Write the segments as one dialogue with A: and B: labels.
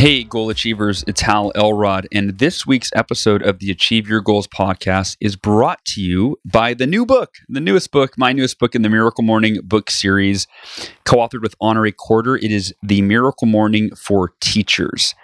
A: Hey, goal achievers, it's Hal Elrod, and this week's episode of the Achieve Your Goals podcast is brought to you by the new book, the newest book, my newest book in the Miracle Morning book series, co authored with Honorée Corder. It is The Miracle Morning for Teachers.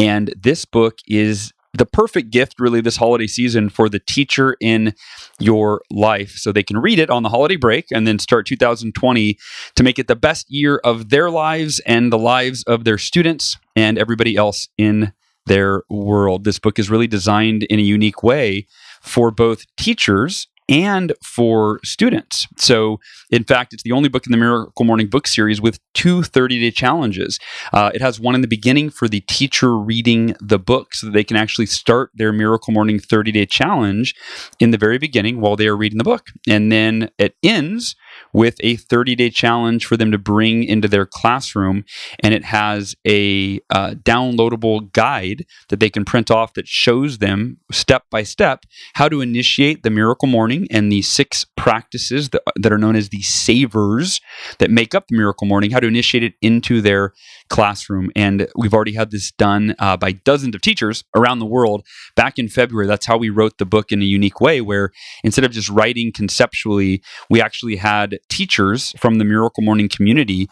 A: And this book is the perfect gift, really, this holiday season for the teacher in your life. So they can read it on the holiday break and then start 2020 to make it the best year of their lives and the lives of their students and everybody else in their world. This book is really designed in a unique way for both teachers and for students. So, in fact, it's the only book in the Miracle Morning book series with two 30 day challenges. Uh, it has one in the beginning for the teacher reading the book so that they can actually start their Miracle Morning 30 day challenge in the very beginning while they are reading the book. And then it ends with a 30 day challenge for them to bring into their classroom. And it has a uh, downloadable guide that they can print off that shows them step by step how to initiate the Miracle Morning and the six practices that, that are known as the savers that make up the Miracle Morning, how to initiate it into their classroom. And we've already had this done uh, by dozens of teachers around the world back in February. That's how we wrote the book in a unique way, where instead of just writing conceptually, we actually had teachers from the Miracle Morning community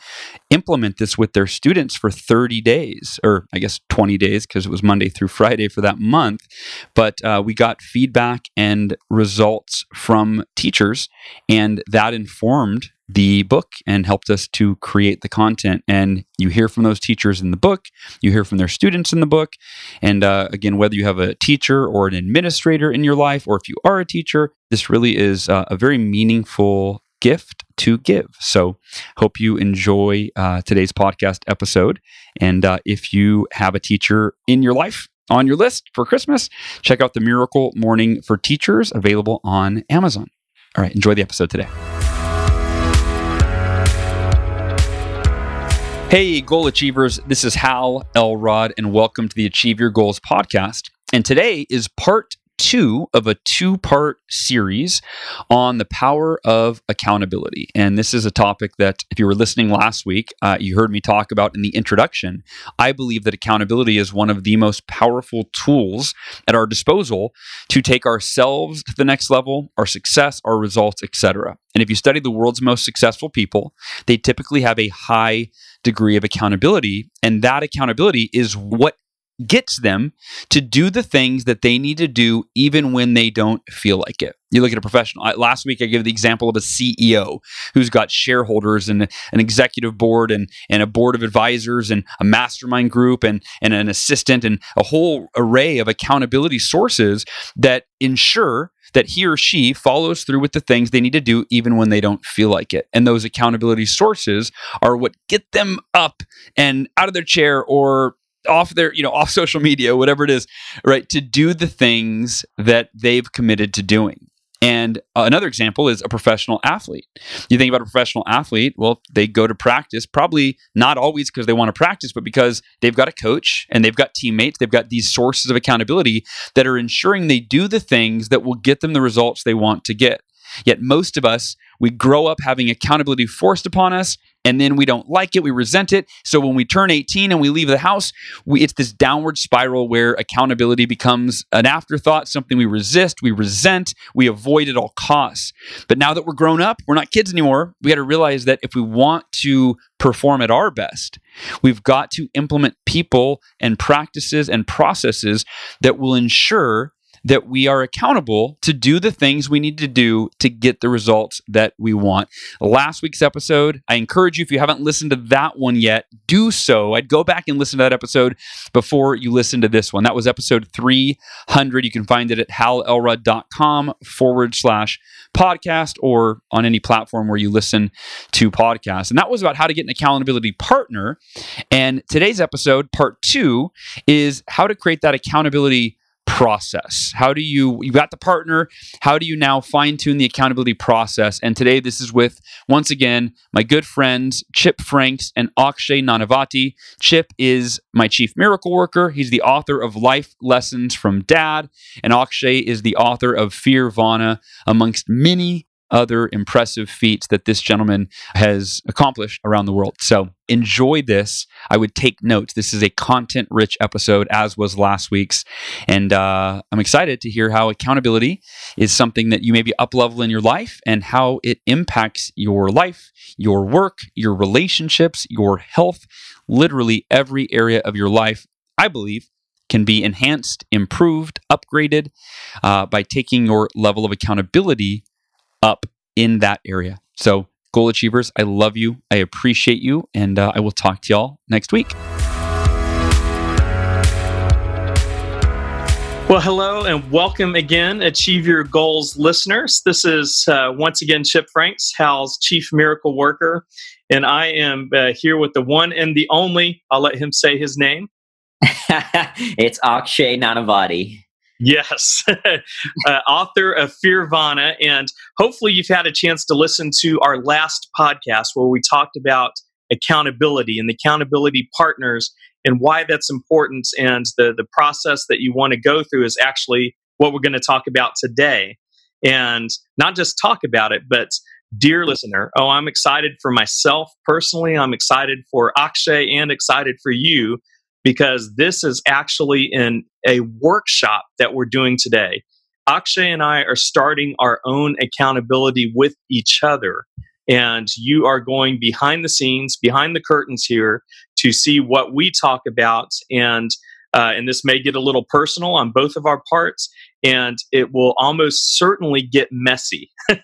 A: implement this with their students for 30 days, or I guess 20 days, because it was Monday through Friday for that month. But uh, we got feedback and results from teachers, and that informed the book and helped us to create the content. And you hear from those teachers in the book, you hear from their students in the book. And uh, again, whether you have a teacher or an administrator in your life, or if you are a teacher, this really is uh, a very meaningful gift to give. So, hope you enjoy uh, today's podcast episode. And uh, if you have a teacher in your life, on your list for Christmas, check out the Miracle Morning for Teachers available on Amazon. All right, enjoy the episode today. Hey, goal achievers, this is Hal Elrod, and welcome to the Achieve Your Goals podcast. And today is part two of a two part series on the power of accountability. And this is a topic that, if you were listening last week, uh, you heard me talk about in the introduction. I believe that accountability is one of the most powerful tools at our disposal to take ourselves to the next level, our success, our results, etc. And if you study the world's most successful people, they typically have a high degree of accountability. And that accountability is what gets them to do the things that they need to do even when they don't feel like it. You look at a professional. I, last week, I gave the example of a CEO who's got shareholders and an executive board and, and a board of advisors and a mastermind group and, and an assistant and a whole array of accountability sources that ensure that he or she follows through with the things they need to do even when they don't feel like it. And those accountability sources are what get them up and out of their chair or off their you know off social media whatever it is right to do the things that they've committed to doing and uh, another example is a professional athlete. You think about a professional athlete, well, they go to practice, probably not always because they want to practice, but because they've got a coach and they've got teammates, they've got these sources of accountability that are ensuring they do the things that will get them the results they want to get. Yet most of us, we grow up having accountability forced upon us and then we don't like it, we resent it. So when we turn 18 and we leave the house, we, it's this downward spiral where accountability becomes an afterthought, something we resist, we resent, we avoid at all costs. But now that we're grown up, we're not kids anymore. We got to realize that if we want to perform at our best, we've got to implement people and practices and processes that will ensure that we are accountable to do the things we need to do to get the results that we want. Last week's episode, I encourage you, if you haven't listened to that one yet, do so. I'd go back and listen to that episode before you listen to this one. That was episode 300. You can find it at halelrod.com forward slash podcast or on any platform where you listen to podcasts. And that was about how to get an accountability partner. And today's episode, part two, is how to create that accountability process? How do you you got the partner? How do you now fine tune the accountability process? And today this is with once again my good friends Chip Franks and Akshay Nanavati. Chip is my chief miracle worker. He's the author of Life Lessons from Dad, and Akshay is the author of Fearvana, amongst many other impressive feats that this gentleman has accomplished around the world. So enjoy this. I would take notes. This is a content rich episode, as was last week's. And uh, I'm excited to hear how accountability is something that you maybe up level in your life and how it impacts your life, your work, your relationships, your health, literally every area of your life. I believe can be enhanced, improved, upgraded uh, by taking your level of accountability up in that area. So, goal achievers, I love you. I appreciate you. And uh, I will talk to y'all next week.
B: Well, hello and welcome again, Achieve Your Goals listeners. This is uh, once again Chip Franks, Hal's Chief Miracle Worker. And I am uh, here with the one and the only, I'll let him say his name.
C: it's Akshay Nanavati.
B: Yes, uh, author of Fearvana. And hopefully, you've had a chance to listen to our last podcast where we talked about accountability and the accountability partners and why that's important. And the, the process that you want to go through is actually what we're going to talk about today. And not just talk about it, but dear listener, oh, I'm excited for myself personally. I'm excited for Akshay and excited for you because this is actually in a workshop that we're doing today. Akshay and I are starting our own accountability with each other. And you are going behind the scenes, behind the curtains here to see what we talk about. And uh, and this may get a little personal on both of our parts and it will almost certainly get messy.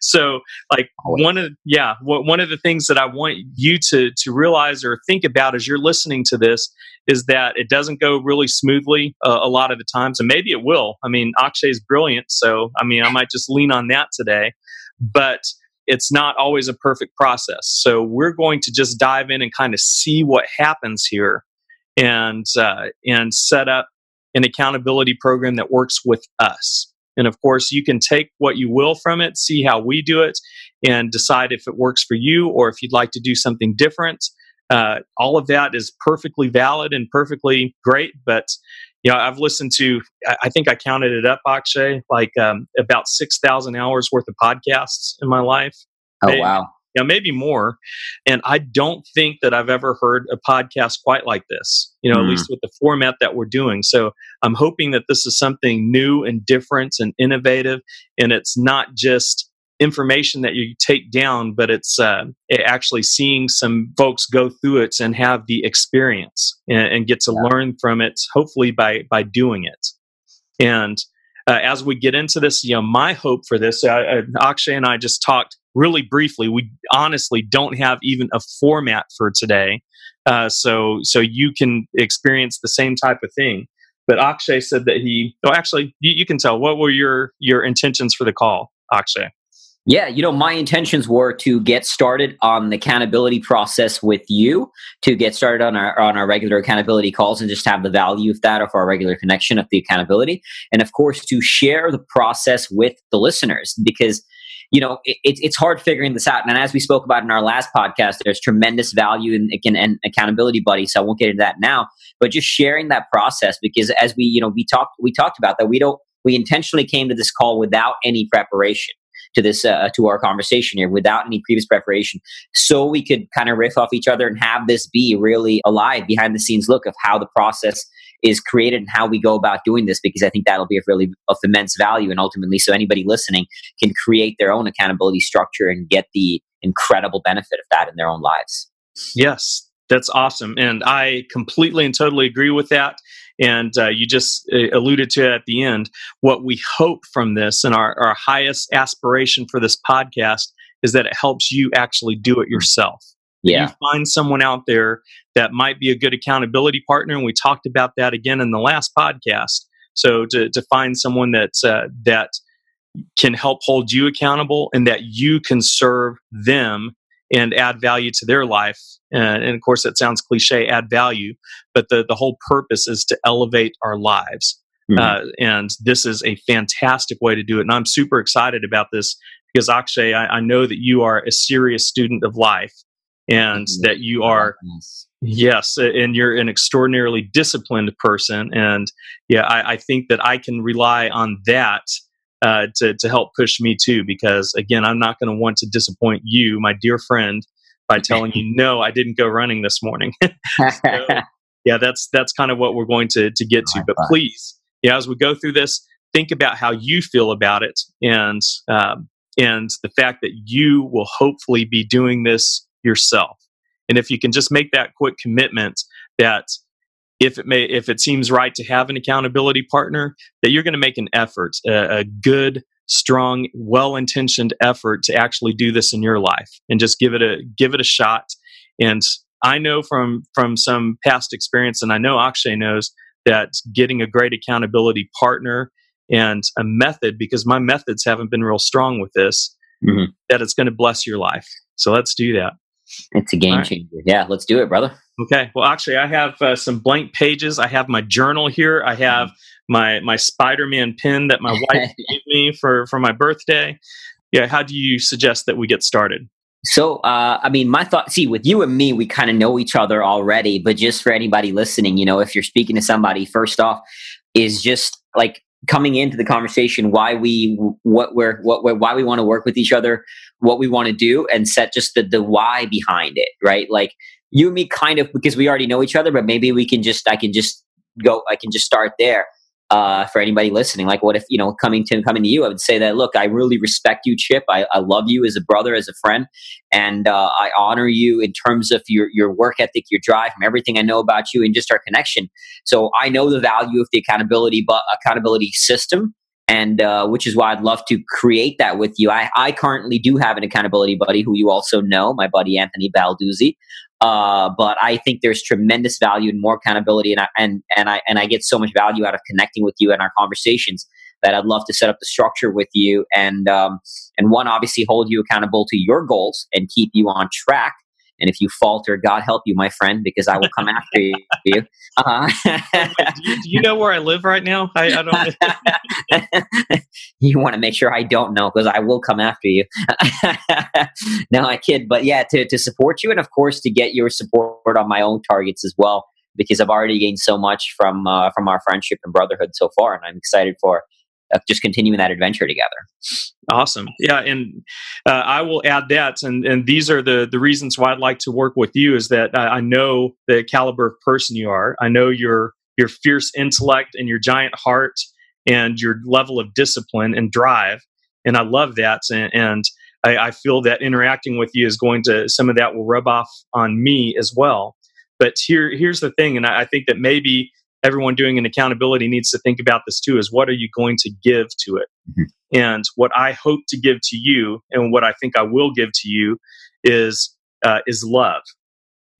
B: So like one of yeah one of the things that i want you to to realize or think about as you're listening to this is that it doesn't go really smoothly uh, a lot of the times and maybe it will. I mean akshay is brilliant so i mean i might just lean on that today but it's not always a perfect process. So we're going to just dive in and kind of see what happens here and uh, and set up an accountability program that works with us. And of course, you can take what you will from it, see how we do it, and decide if it works for you or if you'd like to do something different. Uh, all of that is perfectly valid and perfectly great. But you know, I've listened to, I think I counted it up, Akshay, like um, about six thousand hours worth of podcasts in my life.
C: Oh maybe, wow!
B: You know, maybe more. And I don't think that I've ever heard a podcast quite like this, you know, mm. at least with the format that we're doing. So I'm hoping that this is something new and different and innovative. And it's not just information that you take down, but it's uh, actually seeing some folks go through it and have the experience and, and get to yeah. learn from it, hopefully by, by doing it. And uh, as we get into this, you know, my hope for this, uh, Akshay and I just talked really briefly, we honestly don't have even a format for today. Uh, so so you can experience the same type of thing. But Akshay said that he. Oh, actually, you, you can tell. What were your your intentions for the call, Akshay?
C: Yeah, you know, my intentions were to get started on the accountability process with you, to get started on our on our regular accountability calls and just have the value of that of our regular connection of the accountability. And of course to share the process with the listeners because you know, it, it's hard figuring this out. And as we spoke about in our last podcast, there's tremendous value in, in, in accountability buddy. So I won't get into that now, but just sharing that process because as we, you know, we talked, we talked about that. We don't, we intentionally came to this call without any preparation to this uh, to our conversation here without any previous preparation so we could kind of riff off each other and have this be really alive behind the scenes look of how the process is created and how we go about doing this because I think that'll be of really of immense value and ultimately so anybody listening can create their own accountability structure and get the incredible benefit of that in their own lives.
B: Yes, that's awesome. And I completely and totally agree with that. And uh, you just uh, alluded to it at the end. What we hope from this and our, our highest aspiration for this podcast is that it helps you actually do it yourself.
C: Yeah.
B: You find someone out there that might be a good accountability partner. And we talked about that again in the last podcast. So to, to find someone that's, uh, that can help hold you accountable and that you can serve them and add value to their life. And, and of course, that sounds cliche, add value, but the, the whole purpose is to elevate our lives. Mm-hmm. Uh, and this is a fantastic way to do it. And I'm super excited about this because Akshay, I, I know that you are a serious student of life and mm-hmm. that you are yes and you're an extraordinarily disciplined person and yeah I, I think that i can rely on that uh, to, to help push me too because again i'm not going to want to disappoint you my dear friend by telling you no i didn't go running this morning so, yeah that's that's kind of what we're going to to get to but please yeah as we go through this think about how you feel about it and um, and the fact that you will hopefully be doing this yourself. And if you can just make that quick commitment that if it may if it seems right to have an accountability partner that you're going to make an effort a, a good strong well-intentioned effort to actually do this in your life and just give it a give it a shot. And i know from from some past experience and i know akshay knows that getting a great accountability partner and a method because my methods haven't been real strong with this mm-hmm. that it's going to bless your life. So let's do that
C: it's a game right. changer. Yeah, let's do it, brother.
B: Okay. Well, actually, I have uh, some blank pages. I have my journal here. I have my my Spider-Man pin that my wife gave me for for my birthday. Yeah. How do you suggest that we get started?
C: So, uh, I mean, my thought, see, with you and me, we kind of know each other already, but just for anybody listening, you know, if you're speaking to somebody, first off, is just like coming into the conversation why we what we're what we're, why we want to work with each other what we want to do and set just the the why behind it right? Like you and me kind of because we already know each other but maybe we can just i can just go i can just start there uh, for anybody listening. Like, what if you know coming to coming to you? I would say that look, I really respect you, Chip. I, I love you as a brother, as a friend, and uh, I honor you in terms of your your work ethic, your drive, from everything I know about you, and just our connection. So I know the value of the accountability, but accountability system. And uh, which is why I'd love to create that with you. I, I currently do have an accountability buddy who you also know, my buddy Anthony Balduzzi. Uh, but I think there's tremendous value and more accountability, and I, and and I and I get so much value out of connecting with you and our conversations that I'd love to set up the structure with you and um, and one obviously hold you accountable to your goals and keep you on track and if you falter, God help you, my friend, because I will come after you. Uh,
B: do, you do you know where I live right now? I, I
C: don't. you want to make sure I don't know because I will come after you. no, I kid, but yeah, to to support you and of course to get your support on my own targets as well because I've already gained so much from uh, from our friendship and brotherhood so far, and I'm excited for uh, just continuing that adventure together.
B: Awesome. Yeah, and uh, I will add that, and and these are the the reasons why I'd like to work with you is that I, I know the caliber of person you are. I know your your fierce intellect and your giant heart and your level of discipline and drive, and I love that. And, and I, I feel that interacting with you is going to some of that will rub off on me as well. But here here's the thing, and I, I think that maybe everyone doing an accountability needs to think about this too is what are you going to give to it? Mm-hmm. and what i hope to give to you and what i think i will give to you is uh, is love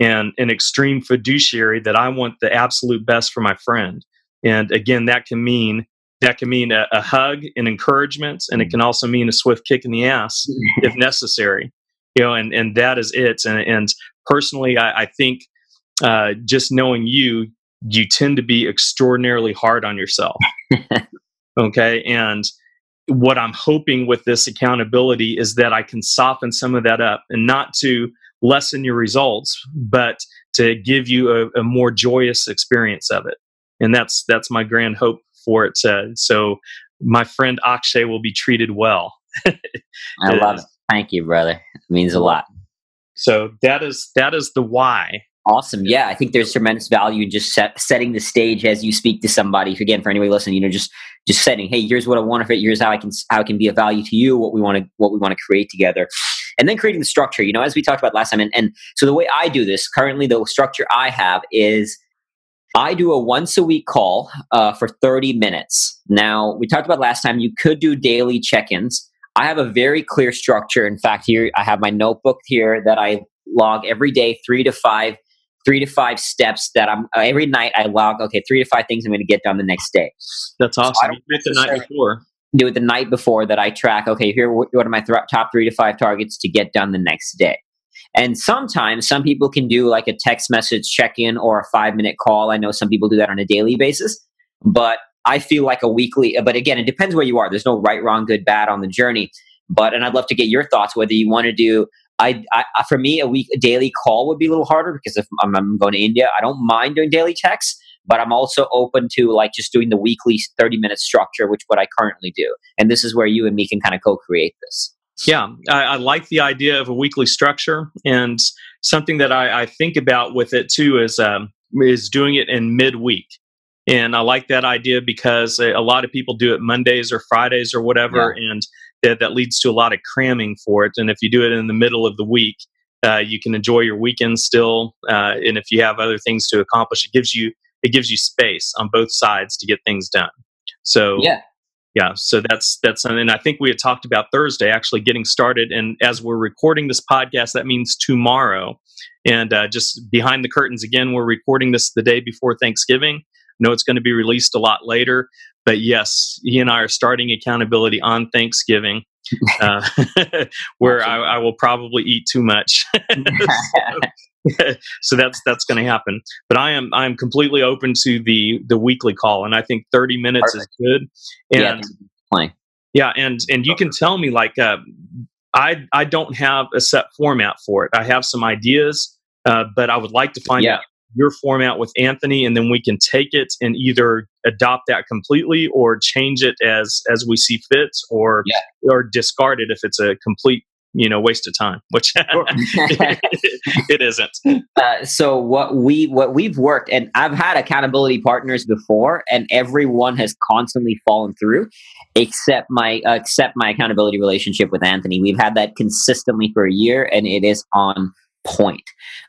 B: and an extreme fiduciary that i want the absolute best for my friend. And again that can mean that can mean a, a hug and encouragement and it can also mean a swift kick in the ass if necessary you know and and that is it. And, and personally i, I think uh, just knowing you you tend to be extraordinarily hard on yourself. okay. And what I'm hoping with this accountability is that I can soften some of that up and not to lessen your results, but to give you a, a more joyous experience of it. And that's that's my grand hope for it. To, so my friend Akshay will be treated well.
C: I love it. Thank you, brother. It means a lot.
B: So that is that is the why
C: Awesome. Yeah, I think there's tremendous value in just set, setting the stage as you speak to somebody. Again, for anybody listening, you know, just just setting, hey, here's what I want of it. Here's how I can how it can be of value to you. What we want to what we want to create together, and then creating the structure. You know, as we talked about last time, and, and so the way I do this currently, the structure I have is I do a once a week call uh, for 30 minutes. Now, we talked about last time, you could do daily check ins. I have a very clear structure. In fact, here I have my notebook here that I log every day, three to five, three to five steps that I'm uh, every night. I log okay, three to five things I'm going to get done the next day.
B: That's awesome. So do it the night before.
C: Do it the night before that I track. Okay, here what are my th- top three to five targets to get done the next day. And sometimes some people can do like a text message check in or a five minute call. I know some people do that on a daily basis, but I feel like a weekly, but again, it depends where you are. There's no right, wrong, good, bad on the journey. But, and I'd love to get your thoughts whether you want to do, I, I for me, a week, a daily call would be a little harder because if I'm, I'm going to India, I don't mind doing daily texts, but I'm also open to like just doing the weekly 30 minute structure, which what I currently do. And this is where you and me can kind of co create this.
B: Yeah, I, I, like the idea of a weekly structure, and something that I, I think about with it too is um, is doing it in midweek. And I like that idea because a, a lot of people do it Mondays or Fridays or whatever, yeah. and that, that leads to a lot of cramming for it. And if you do it in the middle of the week, uh, you can enjoy your weekend still. Uh, and if you have other things to accomplish, it gives you it gives you space on both sides to get things done. So
C: yeah,
B: yeah so that's that's and i think we had talked about thursday actually getting started and as we're recording this podcast that means tomorrow and uh, just behind the curtains again we're recording this the day before thanksgiving I know it's going to be released a lot later but yes he and i are starting accountability on thanksgiving uh, where I, I, will probably eat too much so, so that's that's going to happen. But I am I am completely open to the the weekly call, and I think thirty minutes Perfect. is good. And
C: yeah,
B: yeah, and and you can tell me like uh, I I don't have a set format for it. I have some ideas, uh, but I would like to find yeah. out your format with Anthony, and then we can take it and either adopt that completely or change it as as we see fits, or yeah. or discard it if it's a complete you know waste of time which it isn't.
C: Uh, so what we what we've worked and i've had accountability partners before and everyone has constantly fallen through except my uh, except my accountability relationship with anthony. We've had that consistently for a year and it is on point.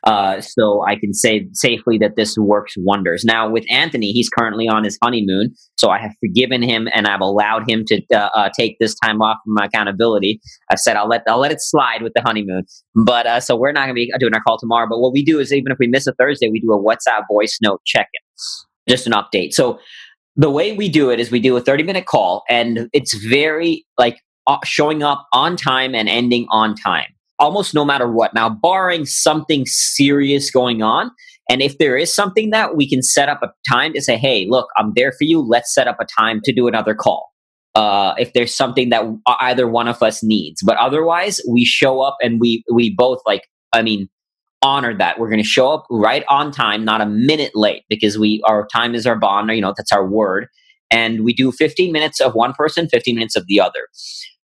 C: Uh, so I can say safely that this works wonders. Now with Anthony, he's currently on his honeymoon, so I have forgiven him and I've allowed him to uh, uh, take this time off from accountability. I said I'll let I'll let it slide with the honeymoon, but uh, so we're not going to be doing our call tomorrow. But what we do is even if we miss a Thursday, we do a WhatsApp voice note check in, just an update. So the way we do it is we do a 30 minute call and it's very like uh, showing up on time and ending on time almost no matter what. Now, barring something serious going on, and if there is something that we can set up a time to say, hey, look, I'm there for you. Let's set up a time to do another call. Uh, if there's something that either one of us needs, but otherwise we show up and we we both like. I mean, honor that we're going to show up right on time, not a minute late, because we our time is our bond. You know that's our word, and we do 15 minutes of one person, 15 minutes of the other.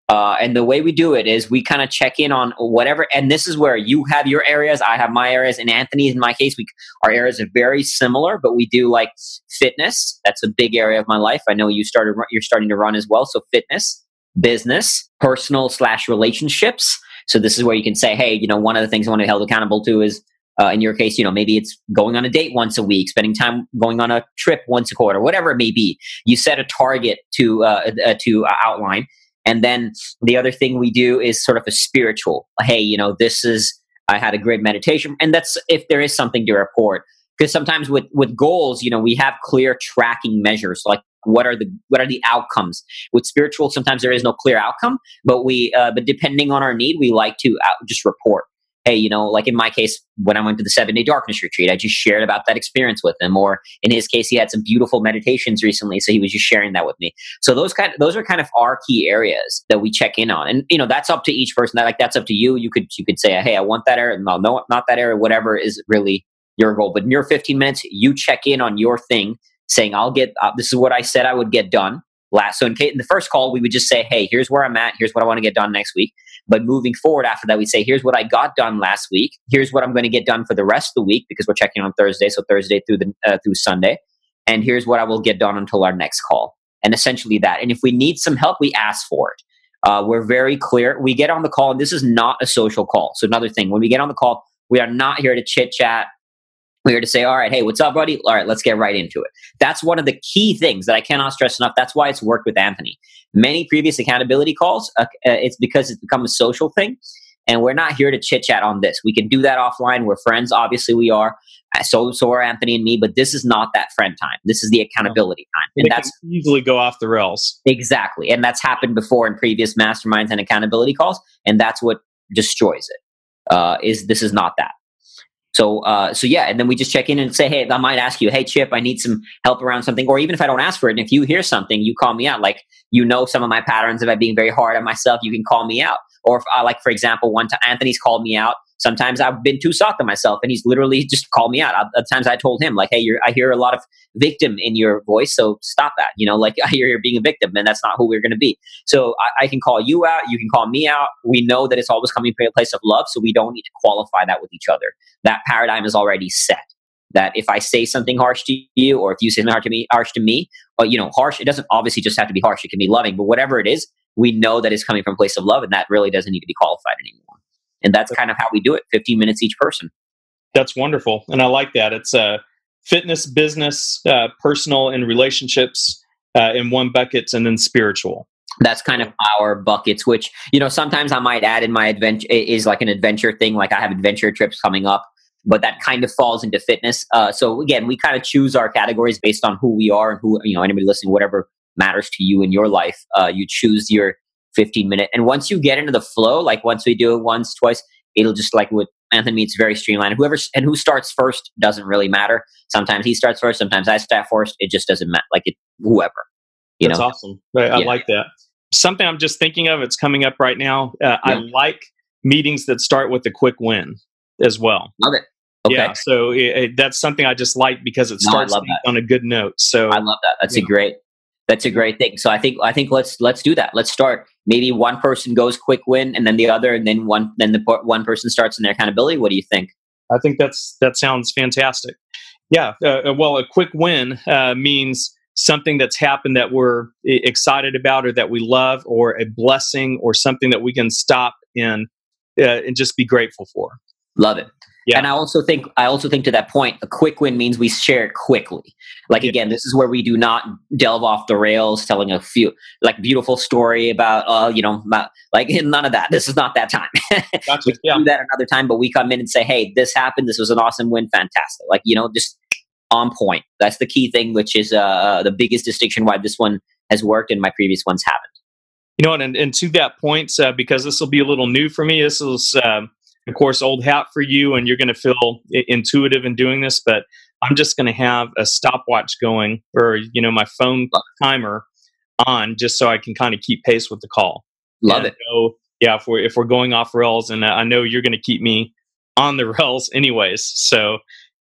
C: Uh, and the way we do it is we kind of check in on whatever, and this is where you have your areas, I have my areas, and Anthony, in my case, we our areas are very similar, but we do like fitness. That's a big area of my life. I know you started, you're starting to run as well. So fitness, business, personal slash relationships. So this is where you can say, hey, you know, one of the things I want to be held accountable to is uh, in your case, you know, maybe it's going on a date once a week, spending time going on a trip once a quarter, whatever it may be. You set a target to uh, uh, to outline, and then the other thing we do is sort of a spiritual. Hey, you know, this is I had a great meditation, and that's if there is something to report. Because sometimes with with goals, you know, we have clear tracking measures, like what are the what are the outcomes. With spiritual, sometimes there is no clear outcome, but we uh, but depending on our need, we like to out, just report hey, you know, like in my case, when I went to the seven day darkness retreat, I just shared about that experience with him. Or in his case, he had some beautiful meditations recently, so he was just sharing that with me. So those kind, of, those are kind of our key areas that we check in on, and you know, that's up to each person. That like that's up to you. You could you could say, hey, I want that area. No, no, not that area. Whatever is really your goal. But in your 15 minutes, you check in on your thing, saying, I'll get. Uh, this is what I said I would get done last. So in, case, in the first call, we would just say, hey, here's where I'm at. Here's what I want to get done next week. But moving forward after that, we say, here's what I got done last week. Here's what I'm going to get done for the rest of the week because we're checking on Thursday. So Thursday through the uh, through Sunday. And here's what I will get done until our next call. And essentially that. And if we need some help, we ask for it. Uh, we're very clear. We get on the call, and this is not a social call. So another thing, when we get on the call, we are not here to chit chat. We're here to say, all right, hey, what's up, buddy? All right, let's get right into it. That's one of the key things that I cannot stress enough. That's why it's worked with Anthony. Many previous accountability calls, uh, uh it's because it's become a social thing. And we're not here to chit chat on this. We can do that offline. We're friends, obviously we are. Uh, so so are Anthony and me, but this is not that friend time. This is the accountability time.
B: And that's easily go off the rails.
C: Exactly. And that's happened before in previous masterminds and accountability calls, and that's what destroys it. Uh, is this is not that. So, uh, so yeah, and then we just check in and say, hey, I might ask you, hey, Chip, I need some help around something, or even if I don't ask for it, and if you hear something, you call me out. Like you know some of my patterns about being very hard on myself, you can call me out. Or if I like, for example, one time Anthony's called me out Sometimes I've been too soft on myself, and he's literally just called me out. At times I told him, like, "Hey, I hear a lot of victim in your voice, so stop that." You know, like I hear you're being a victim, and that's not who we're going to be. So I, I, can call you out, you can call me out. We know that it's always coming from a place of love, so we don't need to qualify that with each other. That paradigm is already set. That if I say something harsh to you, or if you say something harsh to me, harsh to me, but you know, harsh, it doesn't obviously just have to be harsh. It can be loving, but whatever it is, we know that it's coming from a place of love, and that really doesn't need to be qualified anymore. And that's kind of how we do it 15 minutes each person.
B: That's wonderful. And I like that. It's uh, fitness, business, uh, personal, and relationships uh, in one bucket, and then spiritual.
C: That's kind of our buckets, which, you know, sometimes I might add in my adventure is like an adventure thing. Like I have adventure trips coming up, but that kind of falls into fitness. Uh, so again, we kind of choose our categories based on who we are and who, you know, anybody listening, whatever matters to you in your life. Uh, you choose your 15 minute. And once you get into the flow, like once we do it once, twice, it'll just like with Anthony, it's very streamlined. Whoever and who starts first doesn't really matter. Sometimes he starts first, sometimes I start first. It just doesn't matter. Like it, whoever.
B: You That's know? awesome. I, I yeah. like that. Something I'm just thinking of. It's coming up right now. Uh, yeah. I like meetings that start with a quick win as well.
C: Love it.
B: Okay. Yeah, so it, it, that's something I just like because it starts on a good note. So
C: I love that. That's a know. great that's a great thing. So I think I think let's let's do that. Let's start. Maybe one person goes quick win, and then the other, and then one then the one person starts in their accountability. What do you think?
B: I think that's that sounds fantastic. Yeah. Uh, uh well, a quick win uh, means something that's happened that we're excited about, or that we love, or a blessing, or something that we can stop in uh, and just be grateful for.
C: Love it. Yeah. And I also think I also think to that point, a quick win means we share it quickly. Like yeah. again, this is where we do not delve off the rails, telling a few like beautiful story about uh, you know, about, like none of that. This is not that time. Gotcha. we yeah. do that another time, but we come in and say, hey, this happened. This was an awesome win. Fantastic. Like you know, just on point. That's the key thing, which is uh, uh the biggest distinction why this one has worked and my previous ones haven't.
B: You know, and and to that point, uh, because this will be a little new for me. This is. Um, of course, old hat for you, and you're going to feel intuitive in doing this. But I'm just going to have a stopwatch going, or you know, my phone timer on, just so I can kind of keep pace with the call.
C: Love and it.
B: So, yeah, if we're if we're going off rails, and I know you're going to keep me on the rails anyways. So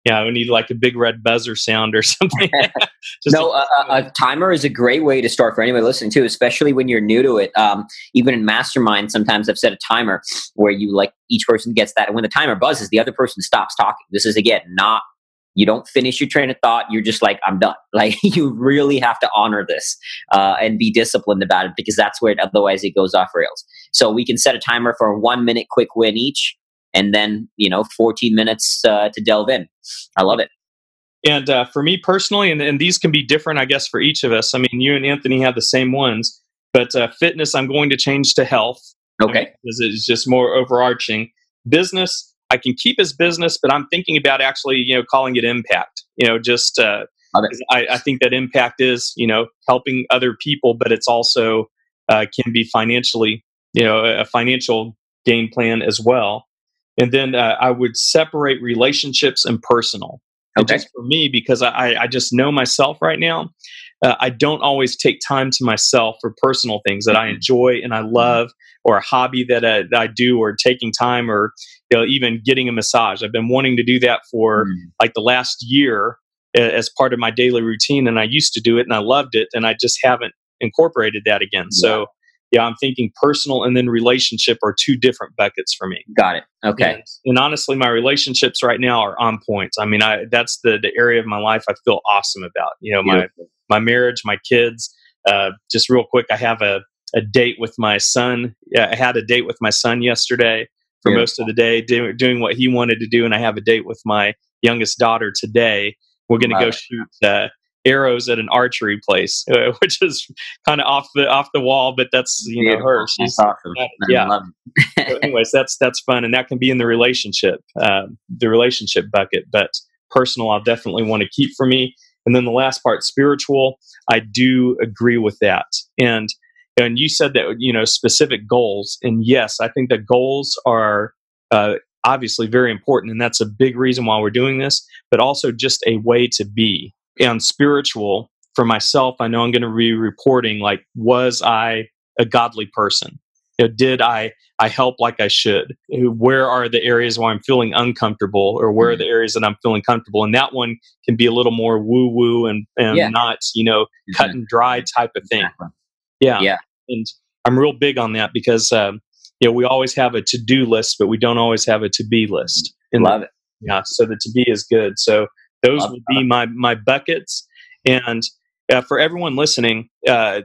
B: yeah, we need like a big red buzzer sound or something.
C: no, a, a, timer is a great way to start for anybody listening too, especially when you're new to it. Um, even in mastermind, sometimes I've set a timer where you like each person gets that, and when the timer buzzes, the other person stops talking. This is again not you don't finish your train of thought. You're just like I'm done. Like you really have to honor this uh, and be disciplined about it because that's where it, otherwise it goes off rails. So we can set a timer for one minute quick win each and then you know 14 minutes uh, to delve in. I love it.
B: And uh, for me personally and, and, these can be different i guess for each of us. I mean you and anthony have the same ones but uh, fitness i'm going to change to health.
C: Okay.
B: Because it's just more overarching. Business i can keep as business but i'm thinking about actually you know calling it impact. You know just uh, I, I, think that impact is you know helping other people but it's also uh, can be financially you know a financial game plan as well and then uh, I would separate relationships and personal. Okay. And just for me, because I, I just know myself right now, uh, I don't always take time to myself for personal things that I mm-hmm. enjoy and I mm-hmm. love, or a hobby that, uh, that I do, or taking time, or you know, even getting a massage. I've been wanting to do that for mm. like the last year as part of my daily routine, and I used to do it and I loved it, and I just haven't incorporated that again. Yeah. So yeah, I'm thinking personal and then relationship are two different buckets for me.
C: Got it. Okay.
B: And, and, honestly, my relationships right now are on point. I mean, I that's the the area of my life I feel awesome about. You know, my my marriage, my kids. Uh, just real quick, I have a a date with my son. Yeah, I had a date with my son yesterday for Beautiful. most of the day, do, doing what he wanted to do, and I have a date with my youngest daughter today. We're going to go shoot uh, arrows at an archery place, uh, which is kind of off the off the wall, but that's you know her.
C: She's awesome.
B: yeah. so anyways, that's that's fun, and that can be in the relationship, uh, the relationship bucket. But personal, I'll definitely want to keep for me. And then the last part, spiritual, I do agree with that. And and you said that you know specific goals, and yes, I think that goals are uh, obviously very important, and that's a big reason why we're doing this. But also just a way to be and spiritual for myself. I know I'm going to be reporting like, was I a godly person? You know, did I I help like I should? Where are the areas where I'm feeling uncomfortable, or where mm-hmm. are the areas that I'm feeling comfortable? And that one can be a little more woo woo and and yeah. not you know mm-hmm. cut and dry type of thing. Exactly. Yeah,
C: yeah.
B: And I'm real big on that because um, you know we always have a to do list, but we don't always have a to be list.
C: And Love it.
B: Yeah, so the to be is good. So those would be my my buckets. And uh, for everyone listening, uh,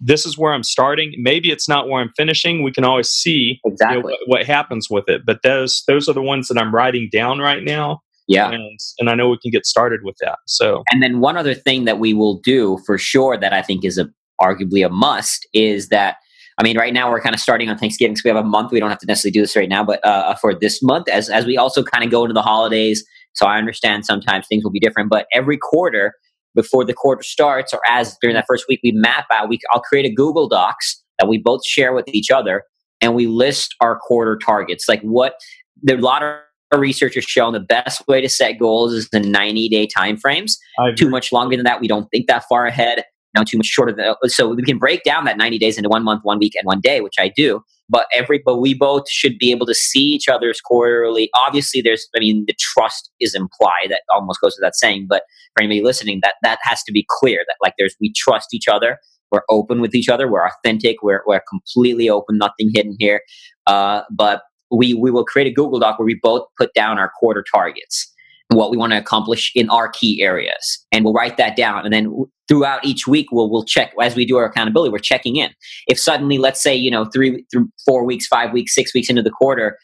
B: this is where I'm starting. Maybe it's not where I'm finishing. We can always see
C: exactly
B: you know, what, what, happens with it. But those those are the ones that I'm writing down right now.
C: Yeah,
B: and, and I know we can get started with that. So,
C: and then one other thing that we will do for sure that I think is a arguably a must is that I mean, right now we're kind of starting on Thanksgiving, so we have a month. We don't have to necessarily do this right now, but uh, for this month, as as we also kind of go into the holidays, so I understand sometimes things will be different. But every quarter, before the quarter starts, or as during that first week, we map out. We I'll create a Google Docs that we both share with each other, and we list our quarter targets. Like what there a lot of research has shown the best way to set goals is the 90 day time frames. Too much longer than that, we don't think that far ahead know, too much shorter than so we can break down that 90 days into one month, one week, and one day, which I do. But every but we both should be able to see each other's quarterly. Obviously, there's I mean the trust is implied that almost goes without saying, but for anybody listening, that that has to be clear that like there's we trust each other. We're open with each other. We're authentic. We're, we're completely open. Nothing hidden here. Uh, but we we will create a Google Doc where we both put down our quarter targets what we want to accomplish in our key areas. And we'll write that down. And then throughout each week we'll we'll check as we do our accountability we're checking in. If suddenly let's say you know three four weeks five weeks six weeks into the quarter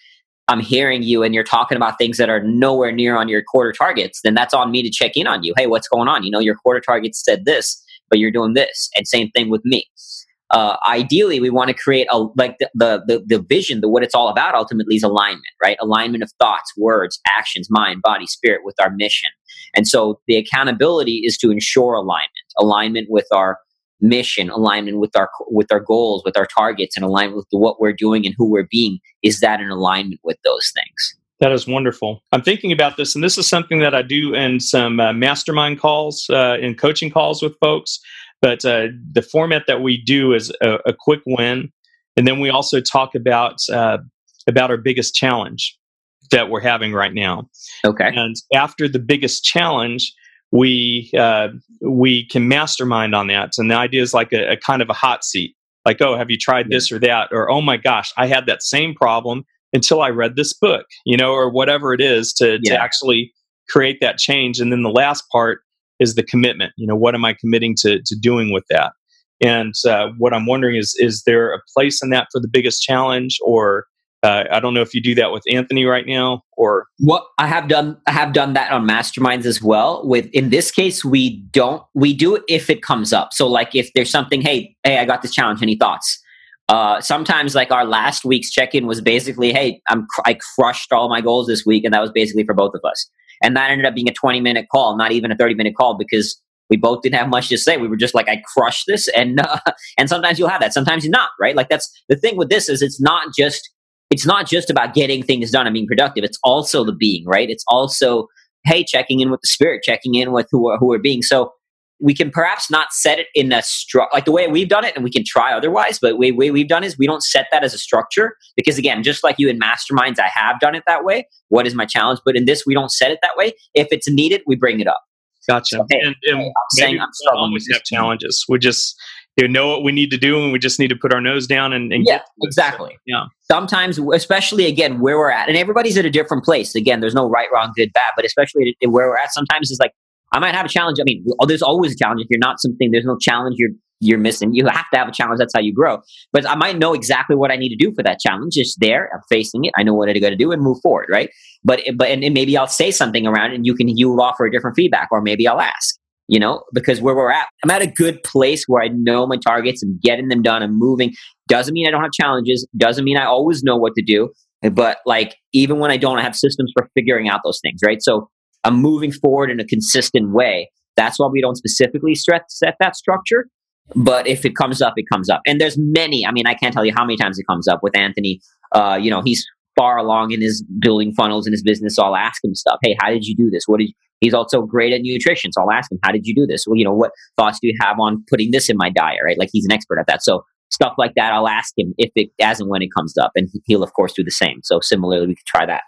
C: i'm hearing you and you're talking about things that are nowhere near on your quarter targets then that's on me to check in on you. Hey what's going on? You know your quarter targets said this but you're doing this. And same thing with me uh, ideally we want to create a like the, the, the vision the what it's all about ultimately is alignment right alignment of thoughts words actions mind body spirit with our mission and so the accountability is to ensure alignment alignment with our mission alignment with our with our goals with our targets and alignment with what we're doing and who we're being is that in alignment with those things
B: that is wonderful. I'm thinking about this, and this is something that I do in some uh, mastermind calls, uh, in coaching calls with folks. But uh, the format that we do is a, a, quick win, and then we also talk about uh, about our biggest challenge that we're having right now.
C: Okay.
B: And after the biggest challenge, we uh, we can mastermind on that. And the idea is like a, a kind of a hot seat. Like, oh, have you tried yeah. this or that? Or oh my gosh, I had that same problem until I read this book, you know, or whatever it is to, yeah. to actually create that change. And then the last part is the commitment. You know, what am I committing to to doing with that? And uh, what I'm wondering is, is there a place in that for the biggest challenge, or uh, I don't know if you do that with Anthony right now, or
C: what I have done. I have done that on masterminds as well. With in this case, we don't. We do it if it comes up. So, like, if there's something, hey, hey, I got this challenge. Any thoughts? Uh, sometimes, like our last week's check-in was basically, hey, I'm I crushed all my goals this week, and that was basically for both of us. And that ended up being a 20 minute call, not even a 30 minute call because we both didn't have much to say. We were just like, I crushed this. And, uh, and sometimes you'll have that. Sometimes you're not, right? Like that's the thing with this is it's not just, it's not just about getting things done and being productive. It's also the being, right? It's also, hey, checking in with the spirit, checking in with who, who we're being. So we can perhaps not set it in a stru- like the way we've done it and we can try otherwise but the way, way we've done is we don't set that as a structure because again just like you in masterminds i have done it that way what is my challenge? But in this we don't set it that way. If it's needed we bring it up.
B: Gotcha. So, hey, and, and hey, i'm saying i'm struggling with have challenges. We just you know what we need to do and we just need to put our nose down and, and
C: yeah exactly. So, yeah. Sometimes especially again where we're at and everybody's at a different place. Again there's no right wrong good bad but especially where we're at sometimes it's like I might have a challenge. I mean, there's always a challenge. If you're not something, there's no challenge you're you're missing. You have to have a challenge. That's how you grow. But I might know exactly what I need to do for that challenge. It's there. I'm facing it. I know what I got to do and move forward. Right. But but and, and maybe I'll say something around and you can you offer a different feedback, or maybe I'll ask. You know, because where we're at, I'm at a good place where I know my targets and getting them done and moving. Doesn't mean I don't have challenges. Doesn't mean I always know what to do. But like even when I don't I have systems for figuring out those things, right? So I'm moving forward in a consistent way. That's why we don't specifically set that structure. But if it comes up, it comes up. And there's many. I mean, I can't tell you how many times it comes up with Anthony. Uh, you know, he's far along in his building funnels in his business. So I'll ask him stuff. Hey, how did you do this? What did you, he's also great at nutrition. So I'll ask him, how did you do this? Well, you know, what thoughts do you have on putting this in my diet? Right? Like he's an expert at that. So stuff like that, I'll ask him if it as and when it comes up, and he'll of course do the same. So similarly, we could try that.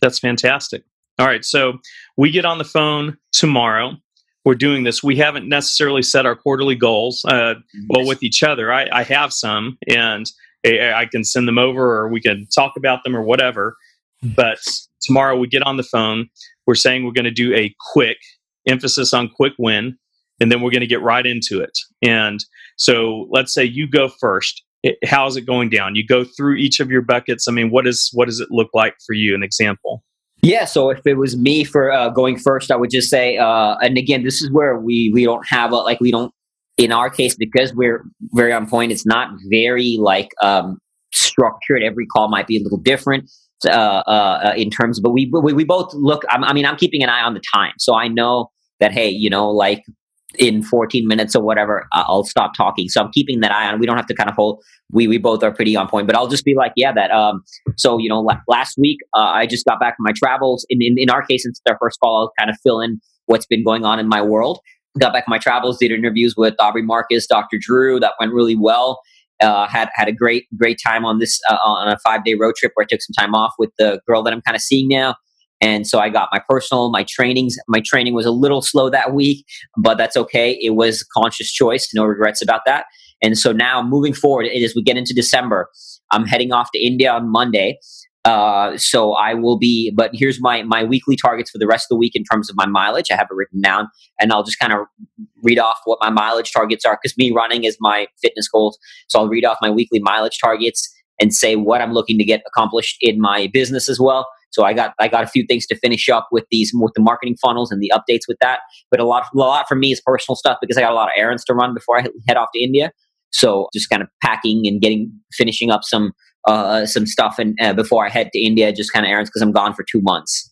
B: That's fantastic. All right, so we get on the phone tomorrow. We're doing this. We haven't necessarily set our quarterly goals. Uh, well, with each other, I, I have some, and I can send them over, or we can talk about them, or whatever. But tomorrow we get on the phone. We're saying we're going to do a quick emphasis on quick win, and then we're going to get right into it. And so, let's say you go first. How's it going down? You go through each of your buckets. I mean, what is what does it look like for you? An example.
C: Yeah, so if it was me for uh, going first, I would just say, uh, and again, this is where we we don't have a like we don't in our case because we're very on point. It's not very like um, structured. Every call might be a little different uh, uh, uh in terms, but we, we we both look. I mean, I'm keeping an eye on the time, so I know that hey, you know, like in 14 minutes or whatever, I'll stop talking. So I'm keeping that eye on. We don't have to kind of hold. We we both are pretty on point. But I'll just be like, yeah, that. Um. So you know, last week uh, I just got back from my travels. In, in in our case, since our first call, I'll kind of fill in what's been going on in my world. Got back from my travels, did interviews with Aubrey Marcus, Dr. Drew. That went really well. Uh, had had a great great time on this uh, on a five day road trip where I took some time off with the girl that I'm kind of seeing now. And so I got my personal, my trainings. My training was a little slow that week, but that's okay. It was conscious choice. No regrets about that. And so now moving forward, as we get into December, I'm heading off to India on Monday. Uh, so I will be, but here's my my weekly targets for the rest of the week in terms of my mileage. I have it written down, and I'll just kind of read off what my mileage targets are because me running is my fitness goals. So I'll read off my weekly mileage targets and say what I'm looking to get accomplished in my business as well. So I got I got a few things to finish up with these with the marketing funnels and the updates with that. But a lot a lot for me is personal stuff because I got a lot of errands to run before I head off to India. So just kind of packing and getting finishing up some uh, some stuff and uh, before I head to India, just kind of errands because I'm gone for two months.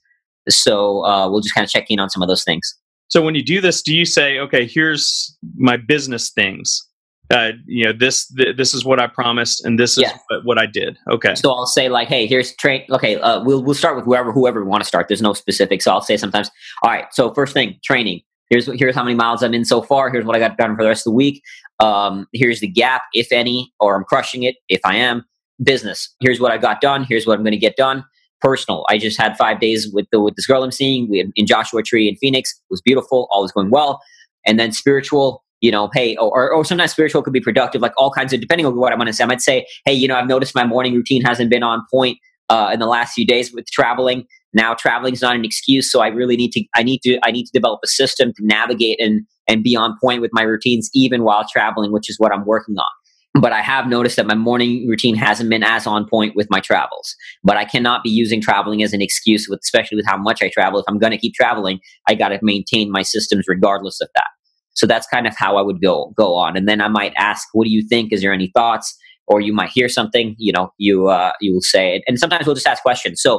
C: So uh, we'll just kind of check in on some of those things.
B: So when you do this, do you say, okay, here's my business things? Uh, you know this th- this is what I promised and this is yeah. what, what, I did. Okay.
C: So I'll say like, hey, here's train. Okay, uh, we'll we'll start with whoever whoever we want to start. There's no specific, so I'll say sometimes. All right. So first thing, training. Here's here's how many miles I'm in so far. Here's what I got done for the rest of the week. Um, here's the gap, if any, or I'm crushing it if I am. Business. Here's what I got done. Here's what I'm going to get done. Personal. I just had five days with the with this girl I'm seeing. We in Joshua Tree in Phoenix. It was beautiful. All was going well. And then spiritual you know, hey, or, or sometimes spiritual could be productive, like all kinds of, depending on what I'm going to say. I might say, hey, you know, I've noticed my morning routine hasn't been on point uh, in the last few days with traveling. Now traveling is not an excuse, so I really need to, I need to, I need to develop a system to navigate and and be on point with my routines even while traveling, which is what I'm working on. But I have noticed that my morning routine hasn't been as on point with my travels. But I cannot be using traveling as an excuse, with especially with how much I travel. If I'm going to keep traveling, I got to maintain my systems regardless of that. So that's kind of how I would go go on. And then I might ask, "What do you think? Is there any thoughts?" Or you might hear something. You know, you uh, you will say it. And sometimes we'll just ask questions. So,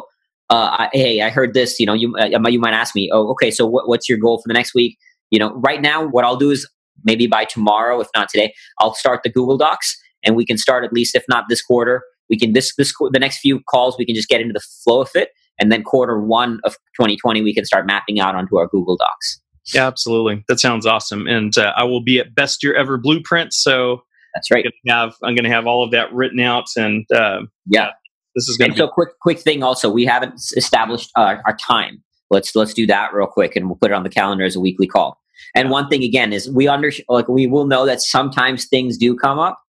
C: uh, I, hey, I heard this. You know, you uh, you might ask me, "Oh, okay. So what, what's your goal for the next week?" You know, right now, what I'll do is maybe by tomorrow, if not today, I'll start the Google Docs, and we can start at least, if not this quarter, we can this this the next few calls we can just get into the flow of it, and then quarter one of 2020 we can start mapping out onto our Google Docs.
B: Yeah, absolutely. That sounds awesome. And uh, I will be at Best Year Ever Blueprint. So
C: that's right.
B: I'm gonna have, I'm going to have all of that written out. And uh,
C: yeah,
B: this is going to
C: be. So quick, quick thing. Also, we haven't established uh, our time. Let's let's do that real quick, and we'll put it on the calendar as a weekly call. And one thing again is we under like we will know that sometimes things do come up,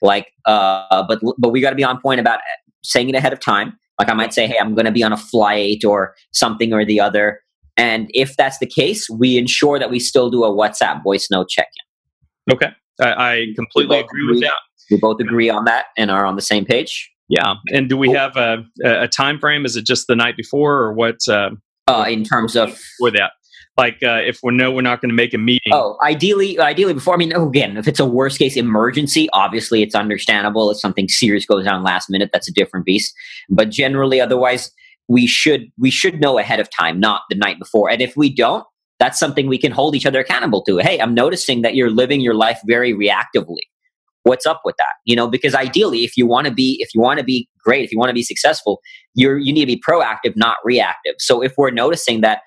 C: like uh, but but we got to be on point about saying it ahead of time. Like I might say, hey, I'm going to be on a flight or something or the other and if that's the case, we ensure that we still do a WhatsApp voice note check in.
B: Okay. I, I completely agree, agree with that.
C: We both agree on that and are on the same page.
B: Yeah, and do we have a, a time frame? Is it just the night before, or what? Uh,
C: uh, in terms of
B: for that, like uh, if we know we're not going to make a meeting.
C: Oh, ideally, ideally before. I mean, again, if it's a worst case emergency, obviously it's understandable. If something serious goes down last minute, that's a different beast. But generally, otherwise, we should we should know ahead of time, not the night before. And if we don't, that's something we can hold each other accountable to. Hey, I'm noticing that you're living your life very reactively. What's up with that? You know, because ideally, if you want to be, if you want to be great, if you want to be successful, you're you need to be proactive, not reactive. So if we're noticing that,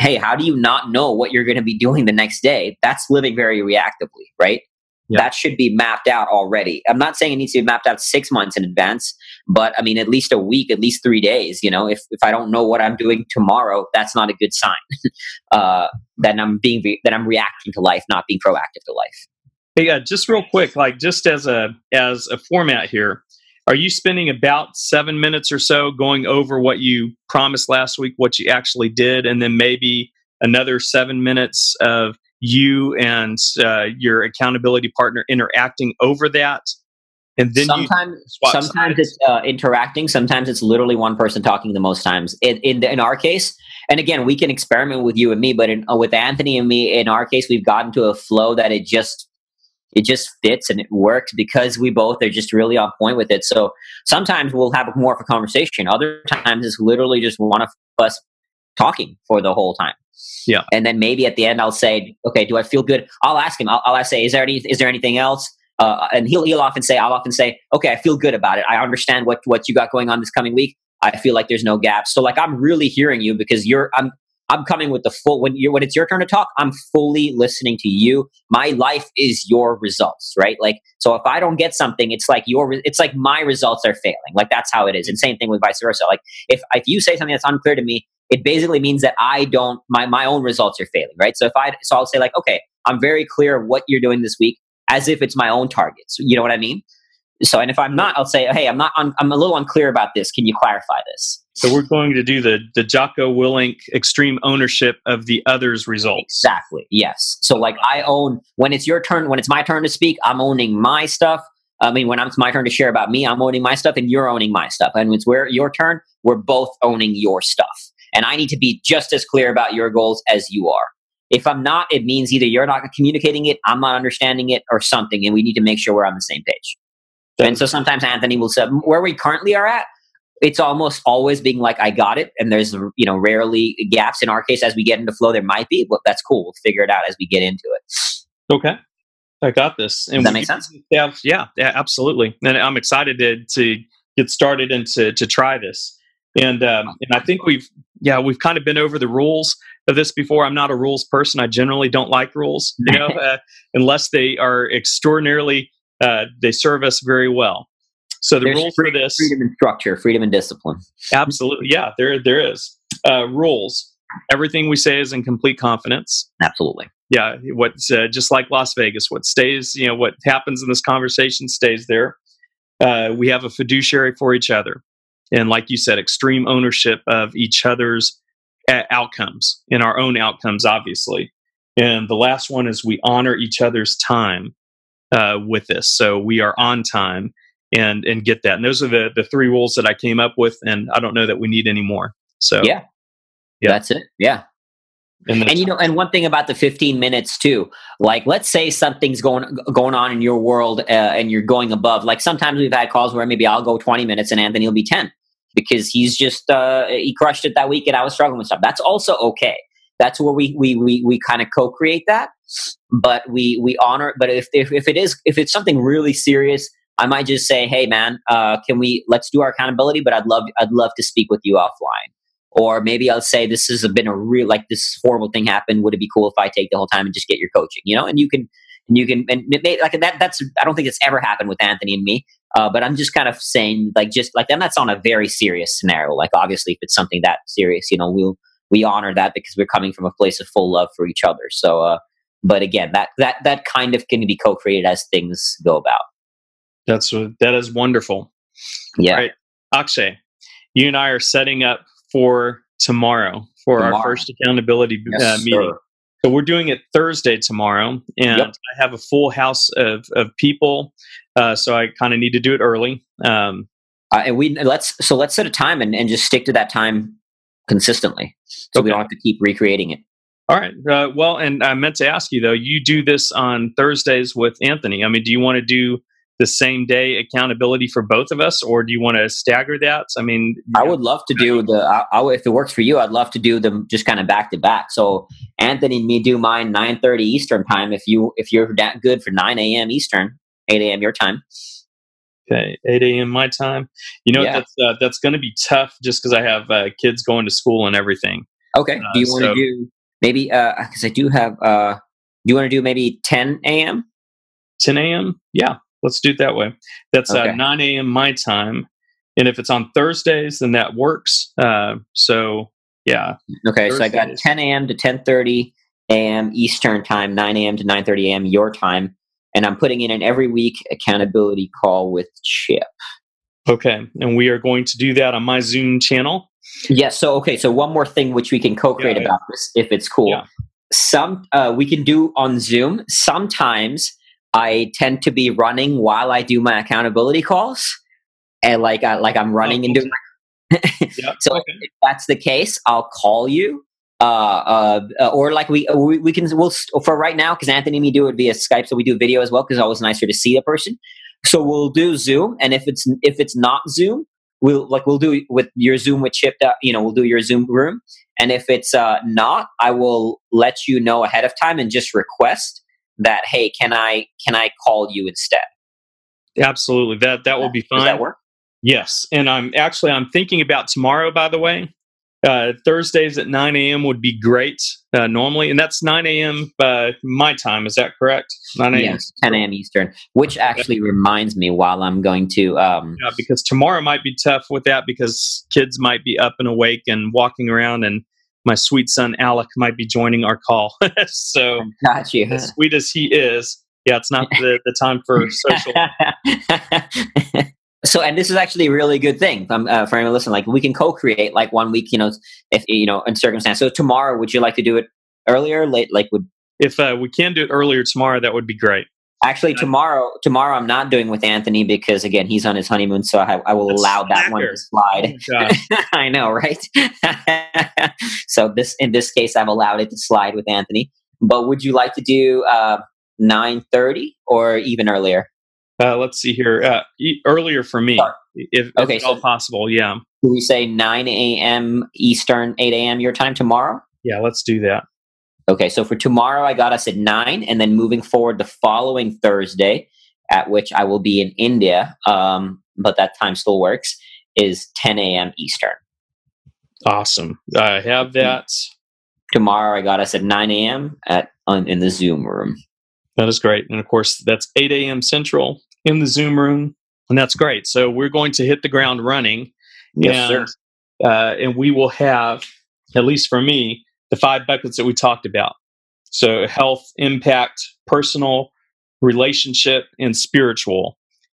C: hey, how do you not know what you're going to be doing the next day? That's living very reactively, right? That should be mapped out already. I'm not saying it needs to be mapped out six months in advance, but I mean, at least a week, at least three days. You know, if, if I don't know what I'm doing tomorrow, that's not a good sign. uh, then I'm being, re- that I'm reacting to life, not being proactive to life.
B: Hey, yeah, uh, just real quick, like just as a, as a format here, are you spending about seven minutes or so going over what you promised last week, what you actually did, and then maybe another seven minutes of you and uh, your accountability partner interacting over that.
C: And then sometimes sometimes sides. it's uh, interacting sometimes it's literally one person talking the most times. In, in, in, our case and again we can experiment with you and me but in, uh, with anthony and me in our case we've gotten to a flow that it just it just fits and it works because we both are just really on point with it. So sometimes we'll have more of a conversation. Other times it's literally just one of us talking for the whole time
B: yeah.
C: And then maybe at the end I'll say, okay, do I feel good? I'll ask him. I'll, I'll say, is there any, is there anything else? Uh, and he'll he'll often say, I'll often say, okay, I feel good about it. I understand what what you got going on this coming week. I feel like there's no gaps. So like I'm really hearing you because you're I'm I'm coming with the full when you when it's your turn to talk, I'm fully listening to you. My life is your results, right? Like so if I don't get something, it's like your it's like my results are failing. Like that's how it is. And same thing with vice versa. Like if if you say something that's unclear to me, it basically means that I don't my my own results are failing, right? So if I so I'll say like, okay, I'm very clear what you're doing this week as if it's my own targets. You know what I mean? So and if I'm not, I'll say, hey, I'm not I'm, I'm a little unclear about this. Can you clarify this?
B: So we're going to do the the Jocko Willink extreme ownership of the other's results.
C: Exactly. Yes. So like I own when it's your turn, when it's my turn to speak, I'm owning my stuff. I mean, when it's my turn to share about me, I'm owning my stuff, and you're owning my stuff. And when it's where your turn, we're both owning your stuff. And I need to be just as clear about your goals as you are. If I'm not, it means either you're not communicating it, I'm not understanding it, or something, and we need to make sure we're on the same page. And so sometimes Anthony will say, where we currently are at, it's almost always being like, I got it. And there's, you know, rarely gaps. In our case, as we get into flow, there might be, but that's cool. We'll figure it out as we get into it.
B: Okay. I got this.
C: And Does that make sense?
B: Yeah, yeah, yeah, absolutely. And I'm excited to, to get started and to, to try this. And um, and I think we've yeah we've kind of been over the rules of this before. I'm not a rules person. I generally don't like rules, you know, uh, unless they are extraordinarily uh, they serve us very well. So the There's rules
C: freedom,
B: for this
C: freedom and structure, freedom and discipline.
B: Absolutely, yeah. There there is uh, rules. Everything we say is in complete confidence.
C: Absolutely.
B: Yeah. What's uh, just like Las Vegas? What stays? You know, what happens in this conversation stays there. Uh, we have a fiduciary for each other and like you said extreme ownership of each other's uh, outcomes and our own outcomes obviously. And the last one is we honor each other's time uh, with this. So we are on time and and get that. And those are the the three rules that i came up with and i don't know that we need any more. So
C: yeah. Yeah. That's it. Yeah. And, and you know and one thing about the 15 minutes too like let's say something's going going on in your world uh, and you're going above like sometimes we've had calls where maybe i'll go 20 minutes and anthony will be 10 because he's just uh, he crushed it that week and I was struggling with stuff. That's also okay. That's where we we we, we kind of co-create that, but we we honor. But if, if if it is if it's something really serious, I might just say, hey man, uh, can we let's do our accountability? But I'd love I'd love to speak with you offline. Or maybe I'll say this has been a real like this horrible thing happened. Would it be cool if I take the whole time and just get your coaching? You know, and you can and you can and may, like that. That's I don't think it's ever happened with Anthony and me. Uh, but I'm just kind of saying, like, just like, and that's on a very serious scenario. Like, obviously, if it's something that serious, you know, we'll we honor that because we're coming from a place of full love for each other. So, uh, but again, that that that kind of can be co-created as things go about.
B: That's that is wonderful.
C: Yeah, right.
B: Akshay, you and I are setting up for tomorrow for tomorrow. our first accountability uh, yes, uh, meeting. Sir. So we're doing it Thursday tomorrow, and
C: Yep.
B: I have a full house of of people. Uh, so I kind of need to do it early. Um,
C: Uh, and we let's so let's set a time and, and just stick to that time consistently, so we don't have to keep recreating it.
B: all right. Uh, well, and I meant to ask you though. You do this on Thursdays with Anthony. I mean, do you want to do the same day accountability for both of us, or do you want to stagger that? I mean,
C: I would love to do the. I, I, if it works for you, I'd love to do them just kind of back to back. So Anthony and me do mine nine thirty Eastern time. If you if you're that good for nine a.m. Eastern, eight a.m. your time.
B: Okay, eight a.m. my time. You know
C: Yeah.
B: that's uh, that's going to be tough just because I have uh, kids going to school and everything.
C: Okay.
B: Uh,
C: do you want to
B: so-
C: do maybe? Because I do have. uh Do you want to do maybe ten a.m.?
B: 10 a.m. Yeah, let's do it that way. That's uh,
C: Okay.
B: 9 a.m. my time, and if it's on Thursdays, then that works. Uh, so yeah,
C: Okay, so I got 10 a.m. to 10:30 a.m. Eastern time, 9 a.m. to 9:30 a.m. your time, and I'm putting in an every week accountability call with Chip.
B: okay, and we are going to do that on my Zoom channel.
C: Yes. So okay. So one more thing which we can co-create
B: Yeah, yeah.
C: about this, if it's cool.
B: Yeah.
C: Some uh, we can do on Zoom. Sometimes I tend to be running while I do my accountability calls, and like I, like I'm running and doing.
B: Yeah,
C: So
B: okay.
C: if that's the case, I'll call you. Uh, uh, uh, or like we, we we can we'll for right now because Anthony and me do it via Skype, so we do video as well because it's always nicer to see the person. So we'll do Zoom, and if it's if it's not Zoom, we'll like we'll do with your Zoom with Chip. uh, You know, we'll do your Zoom room, and if it's uh, not, I will let you know ahead of time and just request that. Hey, can I can I call you instead?
B: absolutely. That that will be
C: Does
B: fine.
C: that work?
B: Yes, and I'm actually I'm thinking about tomorrow. By the way, uh, Thursdays at 9 a.m. would be great uh, normally, and that's 9 a.m. Uh, my time. Is that correct? 9 a.m.
C: Yes, 10 a.m. Eastern. Which actually reminds me, while I'm going to um,
B: Yeah, because tomorrow might be tough with that because kids might be up and awake and walking around, and my sweet son Alec might be joining our call. so,
C: got you.
B: as sweet as he is, yeah, it's not the, the time for social.
C: so, and this is actually a really good thing um, uh, for anyone listening. Like, we can co-create like one week, you know, if you know, in circumstance. So, tomorrow, would you like to do it earlier, late? Like, would
B: If uh, we can do it earlier tomorrow, that would be great.
C: Actually tomorrow? Tomorrow, I'm not doing with Anthony because again, he's on his honeymoon, so I, I will
B: That's
C: allow that one to slide.
B: Oh.
C: I know, right? so this in this case, I've allowed it to slide with Anthony. But would you like to do uh, nine thirty or even earlier?
B: Uh, let's see here. Uh, e- earlier for me,
C: Sorry.
B: if, if
C: Okay,
B: at all
C: so-
B: possible. Yeah,
C: Do we say nine a.m. Eastern, eight a.m. your time tomorrow?
B: yeah, let's do that.
C: Okay, so for tomorrow, I got us at nine, and then moving forward the following Thursday, at which I will be in India, um, but that time still works, is 10 a.m. Eastern.
B: Awesome. I have that.
C: Tomorrow, I got us at 9 a.m. at on, in the Zoom room.
B: That is great. And of course, that's 8 a.m. Central in the Zoom room. And that's great. So we're going to hit the ground running.
C: Yes,
B: and, Uh, and we will have, at least for me, the five buckets that we talked about. So health, impact, personal, relationship, and spiritual.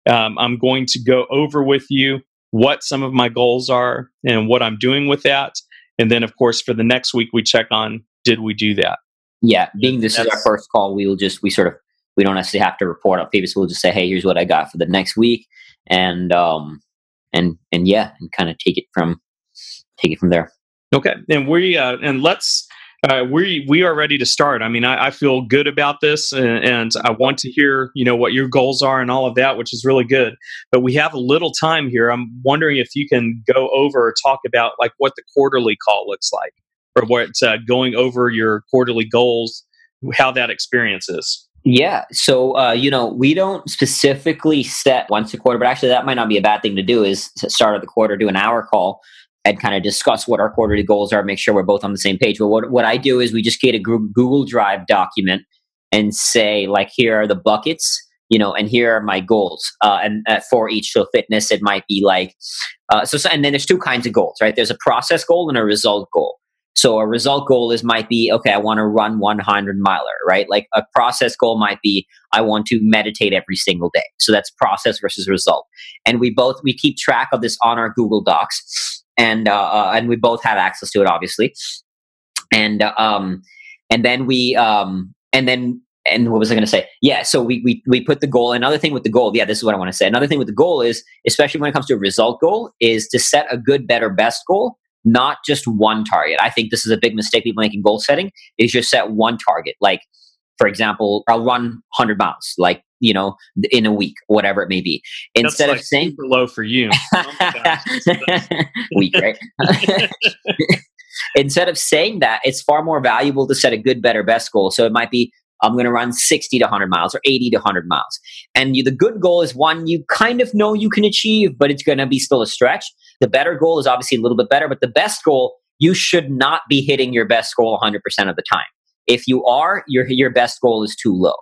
B: Um, I'm going to go over with you what some of my goals are and what I'm doing with that. And then, of course, for the next week, we check on did we do that?
C: Yeah, being this is our first call, we will just we sort of we don't necessarily have to report on previous. We'll just say, hey, here's what I got for the next week, and um and and yeah, and kind of take it from take it from there.
B: Okay, and we uh, and let's uh, we we are ready to start. I mean, I, I feel good about this, and, and I want to hear you know what your goals are and all of that, which is really good. But we have a little time here. I'm wondering if you can go over or talk about like what the quarterly call looks like, or what uh, going over your quarterly goals, how that experience is.
C: Yeah. So, uh, you know, we don't specifically set once a quarter, but actually that might not be a bad thing to do is start of the quarter, do an hour call and kind of discuss what our quarterly goals are, make sure we're both on the same page. But what, what I do is we just create a Google Drive document and say, like, here are the buckets, you know, and here are my goals. Uh, and uh, for each, so fitness, it might be like, uh, so, so, and then there's two kinds of goals, right? There's a process goal and a result goal. So a result goal is might be okay. I want to run 100 miler, right? Like a process goal might be I want to meditate every single day. So that's process versus result. And we both we keep track of this on our Google Docs, and uh, uh, and we both have access to it, obviously. And uh, um and then we um and then and what was I going to say? Yeah, so we, we we put the goal. Another thing with the goal, yeah, this is what I want to say. Another thing with the goal is, especially when it comes to a result goal, is to set a good, better, best goal, not just one target. I think this is a big mistake people make in goal setting. Is just set one target. Like, for example, I'll run 100 miles, like you know, in a week, whatever it may be.
B: Instead like of saying super low for you,
C: oh week, right? Instead of saying that, it's far more valuable to set a good, better, best goal. So it might be I'm going to run 60 to 100 miles or 80 to 100 miles. And you, the good goal is one you kind of know you can achieve, but it's going to be still a stretch. The better goal is obviously a little bit better, but the best goal, you should not be hitting your best goal 100% of the time. If you are, your, your best goal is too low.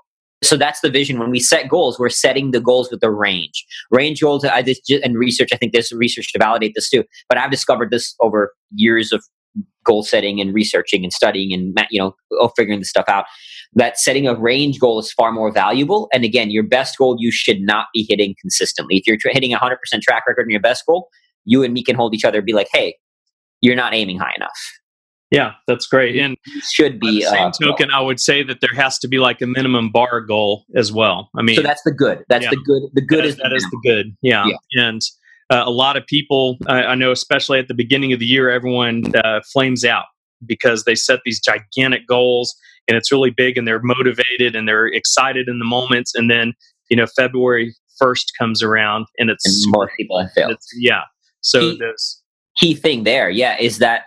C: So that's the vision. When we set goals, we're setting the goals with the range. Range goals, I just, and research, I think there's research to validate this too, but I've discovered this over years of goal setting and researching and studying and you know oh, figuring this stuff out that setting a range goal is far more valuable and again your best goal you should not be hitting consistently if you're hitting a 100% track record in your best goal you and me can hold each other and be like hey you're not aiming high enough
B: yeah that's great and
C: should be
B: the same uh, token i would say that there has to be like a minimum bar goal as well i mean
C: so that's the good that's yeah, the good the good
B: that
C: is,
B: that is the good yeah, yeah. and uh, a lot of people, uh, I know, especially at the beginning of the year, everyone uh, flames out because they set these gigantic goals and it's really big and they're motivated and they're excited in the moments. And then, you know, February 1st comes around and it's
C: and more people have failed.
B: Yeah. So
C: key, this key thing there, yeah, is that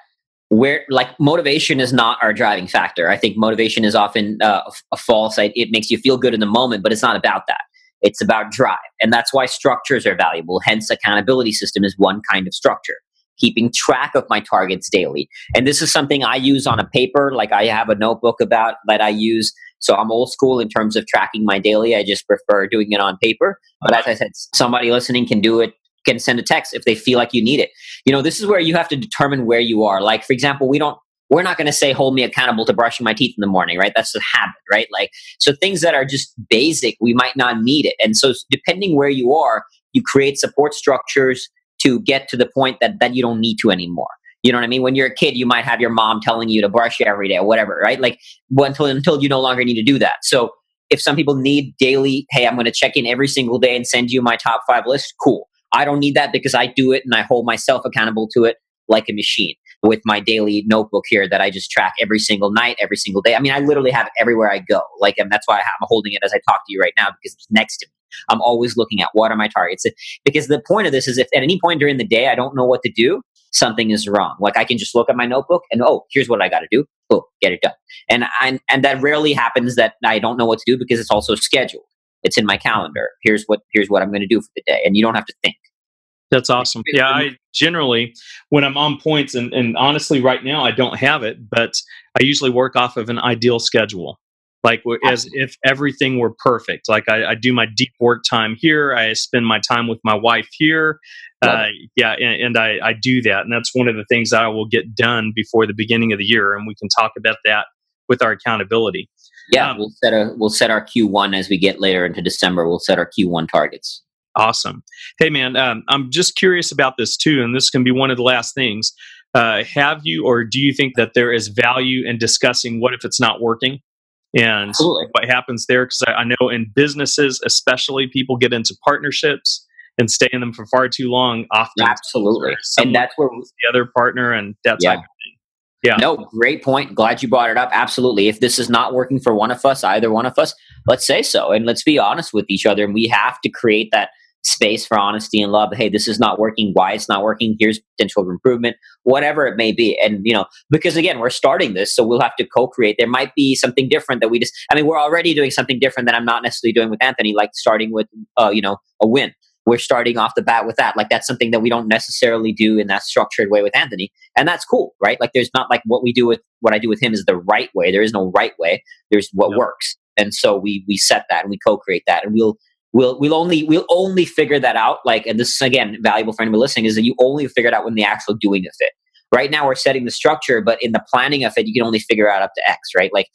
C: where like motivation is not our driving factor. I think motivation is often uh, a false. It makes you feel good in the moment, but it's not about that. It's about drive. And that's why structures are valuable. Hence, accountability system is one kind of structure. Keeping track of my targets daily. And this is something I use on a paper, like I have a notebook about that I use. So I'm old school in terms of tracking my daily. I just prefer doing it on paper. But as I said, somebody listening can do it can send a text if they feel like you need it. You know, this is where you have to determine where you are. Like, for example, we don't we're not going to say hold me accountable to brushing my teeth in the morning right? That's a habit right? Like so things that are just basic we might not need it. And so depending where you are you create support structures to get to the point that that you don't need to anymore. You know what i mean? When you're a kid you might have your mom telling you to brush every day or whatever right? Like until until you no longer need to do that. So if some people need daily hey i'm going to check in every single day and send you my top five list cool i don't need that because i do it and i hold myself accountable to it like a machine with my daily notebook here that I just track every single night, every single day. I mean, I literally have it everywhere I go. Like, and that's why I'm holding it as I talk to you right now because it's next to me. I'm always looking at what are my targets. Because the point of this is if at any point during the day I don't know what to do, something is wrong. Like I can just look at my notebook and oh, here's what I got to do. Oh, get it done. And I, and that rarely happens that I don't know what to do because it's also scheduled. It's in my calendar. Here's what here's what I'm going to do for the day, and you don't have to think.
B: That's awesome. Yeah, I generally, when I'm on points, and, and honestly, right now I don't have it, but I usually work off of an ideal schedule. Like as if everything were perfect. Like I, I do my deep work time here. I spend my time with my wife here. Uh, yeah, and, and I, I do that, and that's one of the things that I will get done before the beginning of the year, and we can talk about that with our accountability.
C: Yeah, um, we'll set a we'll set our Q one as we get later into December. We'll set our Q one targets.
B: Awesome. Hey, man, um, I'm just curious about this too, and this can be one of the last things. Uh, have you, or do you think that there is value in discussing what if it's not working? And Absolutely. what happens there? Because I, I know in businesses, especially, people get into partnerships and stay in them for far too long. Often,
C: absolutely, and that's where
B: the other partner and that yeah. type of thing.
C: Yeah. No, great point. Glad you brought it up. Absolutely. If this is not working for one of us, either one of us, let's say so. And let's be honest with each other. And we have to create that space for honesty and love. Hey, this is not working. Why it's not working? Here's potential improvement, whatever it may be. And, you know, because again, we're starting this, so we'll have to co create. There might be something different that we just, I mean, we're already doing something different that I'm not necessarily doing with Anthony, like starting with, uh, you know, a win. We're starting off the bat with that. Like, that's something that we don't necessarily do in that structured way with Anthony. And that's cool, right? Like, there's not like what we do with what I do with him is the right way. There is no right way, there's what works. And so we we set that and we co-create that and we'll we'll we'll only we'll only figure that out like and this is again valuable for anybody listening is that you only figure it out when the actual doing of it right now we're setting the structure but in the planning of it you can only figure out up to x right like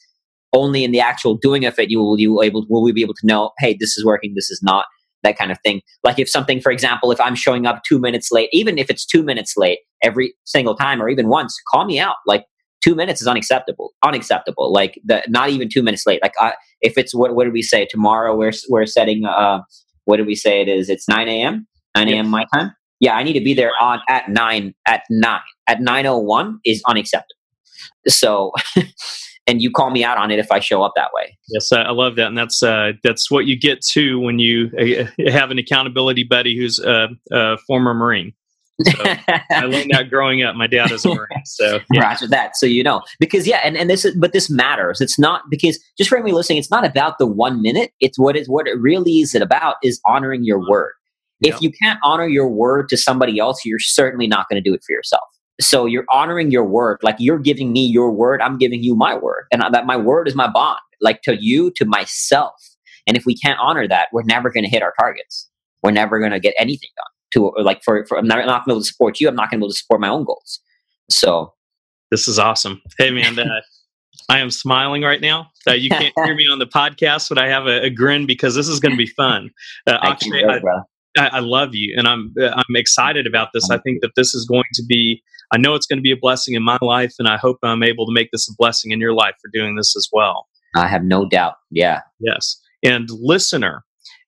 C: only in the actual doing of it you will you able will we be able to know hey this is working this is not that kind of thing like if something for example if i'm showing up two minutes late even if it's two minutes late every single time or even once call me out like two minutes is unacceptable. Unacceptable. Like the, not even two minutes late. Like I, if it's what what did we say tomorrow? We're we're setting. Uh, what did we say it is? It's nine a.m. Nine a.m. my time. Yeah, I need to be there on at nine. At nine. At nine o one is unacceptable. So. and you call me out on it if I show up that way.
B: Yes, I love that, and that's uh, that's what you get to when you uh, have an accountability buddy who's a, a former Marine. So I learned that growing up. My dad is a Marine, so
C: yeah. Roger that. So you know, because yeah, and, and this is, but this matters. It's not because just for me listening, it's not about the one minute. It's what is what it really is It about is honoring your word. If you can't honor your word to somebody else, you're certainly not going to do it for yourself. So you're honoring your word, like you're giving me your word, I'm giving you my word, and that my word is my bond, like to you, to myself. And if we can't honor that, we're never going to hit our targets. We're never going to get anything done to like for, for I'm not, not going to be able to support you. I'm not going to be able to support my own goals. So
B: this is awesome. Hey man, uh, I am smiling right now. Uh, you can't hear me on the podcast, but I have a, a grin because this is going to be fun. Uh, Akshay, I, I, I, love you, and I'm uh, I'm excited about this. I think that this is going to be. I know it's going to be a blessing in my life, and I hope I'm able to make this a blessing in your life for doing this as well.
C: I have no doubt. Yeah.
B: Yes. And listener,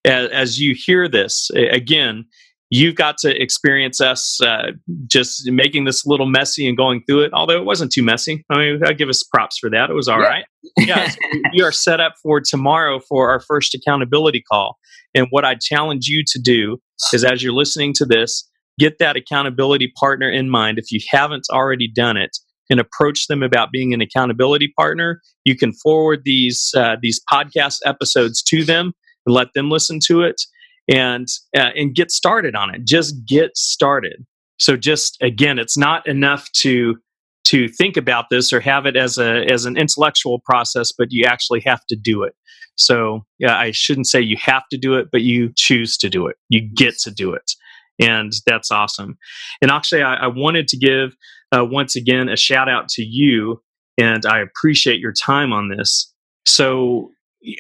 B: as, as you hear this again, you've got to experience us uh, just making this a little messy and going through it. Although it wasn't too messy. I mean, I give us props for that. It was all yeah. right. yeah, so we are set up for tomorrow for our first accountability call. And what I challenge you to do is, as you're listening to this, get that accountability partner in mind. If you haven't already done it, and approach them about being an accountability partner. You can forward these uh, these podcast episodes to them and let them listen to it and uh, and get started on it. Just get started. So just again it's not enough to to think about this or have it as a as an intellectual process but you actually have to do it. So yeah i shouldn't say you have to do it but you choose to do it. You get to do it. And that's awesome. And actually i, I wanted to give uh, once again a shout out to you and i appreciate your time on this. So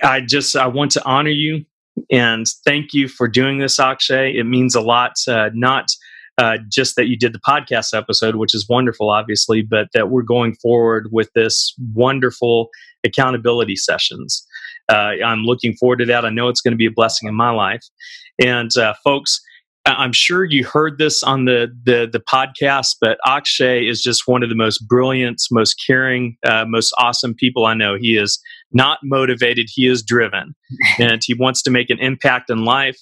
B: i just i want to honor you and thank you for doing this, Akshay. It means a lot, uh, not uh, just that you did the podcast episode, which is wonderful, obviously, but that we're going forward with this wonderful accountability sessions. Uh, I'm looking forward to that. I know it's going to be a blessing in my life. And uh, folks, I'm sure you heard this on the, the, the podcast, but Akshay is just one of the most brilliant, most caring, uh, most awesome people I know. He is not motivated; he is driven, and he wants to make an impact in life.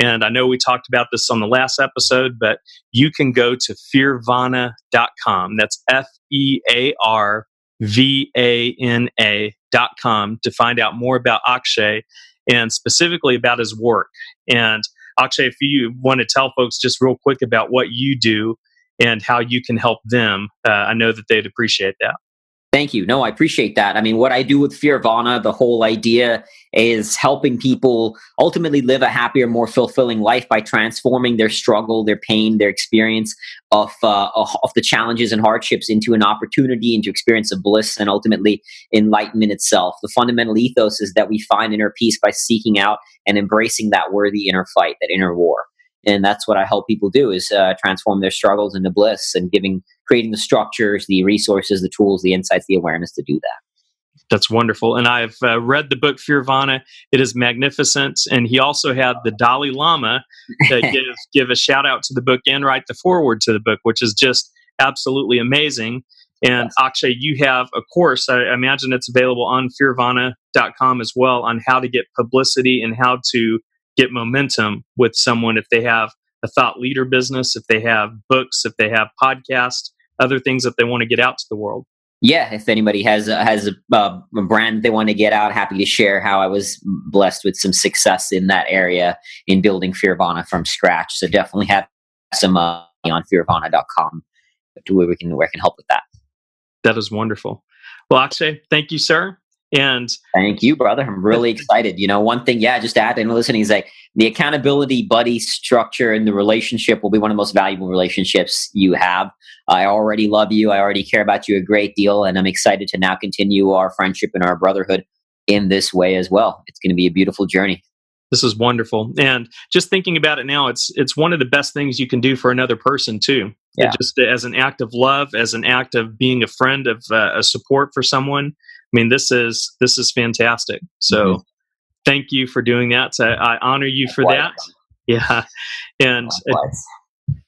B: And I know we talked about this on the last episode, but you can go to fearvana.com. That's F E A R V A N A dot com to find out more about Akshay and specifically about his work and Akshay, if you want to tell folks just real quick about what you do and how you can help them, uh, I know that they'd appreciate that.
C: Thank you. No, I appreciate that. I mean, what I do with Fearvana, the whole idea is helping people ultimately live a happier, more fulfilling life by transforming their struggle, their pain, their experience of uh, of the challenges and hardships into an opportunity, into experience of bliss, and ultimately enlightenment itself. The fundamental ethos is that we find inner peace by seeking out and embracing that worthy inner fight, that inner war and that's what i help people do is uh, transform their struggles into bliss and giving creating the structures the resources the tools the insights the awareness to do that.
B: That's wonderful. And i've uh, read the book fearvana. It is magnificent. And he also had the dalai lama give, give a shout out to the book and write the foreword to the book which is just absolutely amazing. And. Akshay, you have a course, I imagine it's available on fearvana.com as well, on how to get publicity and how to get momentum with someone if they have a thought leader business, if they have books, if they have podcasts, other things that they want to get out to the world.
C: Yeah, if anybody has a, has a, uh, a brand they want to get out, happy to share how I was blessed with some success in that area in building Fearvana from scratch. So definitely have some uh, on fearvana.com to where we can where I can help with that.
B: That is wonderful. Well, Akshay, thank you, sir. And
C: thank you, brother. I'm really excited. You know, one thing, yeah, just to add and listening is like the accountability buddy structure and the relationship will be one of the most valuable relationships you have. I already love you. I already care about you a great deal. And I'm excited to now continue our friendship and our brotherhood in this way as well. It's going to be a beautiful journey.
B: This is wonderful. And just thinking about it now, it's it's one of the best things you can do for another person too.
C: Yeah.
B: Just as an act of love, as an act of being a friend, of uh, a support for someone. I mean, this is this is fantastic. So, mm-hmm. thank you for doing that. So I honor you for that. Yeah, and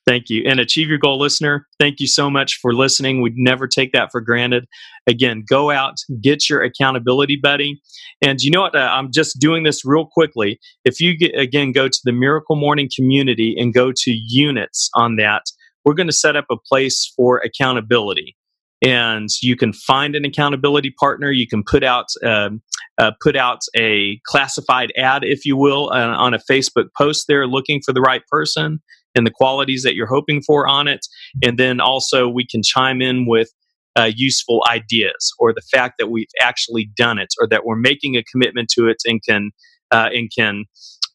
B: Thank you. And Achieve Your Goal listener, thank you so much for listening. We'd never take that for granted. Again, go out, get your accountability buddy. And you know what? Uh, I'm just doing this real quickly. If you, get, again, go to the Miracle Morning community and go to units on that, we're going to set up a place for accountability. And you can find an accountability partner. You can put out um, uh, put out a classified ad, if you will, uh, on a Facebook post there, looking for the right person and the qualities that you're hoping for on it. And then also we can chime in with uh, useful ideas or the fact that we've actually done it or that we're making a commitment to it and can uh, and can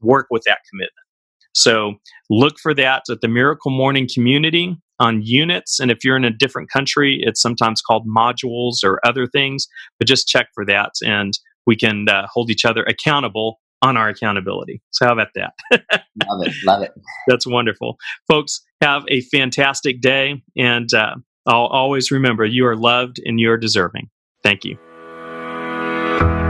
B: work with that commitment. So look for that at the Miracle Morning community on units. And if you're in a different country, it's sometimes called modules or other things, but just check for that and we can uh, hold each other accountable on our accountability. So, how about that?
C: love it. Love it.
B: That's wonderful. Folks, have a fantastic day. And uh, I'll always remember you are loved and you're deserving. Thank you.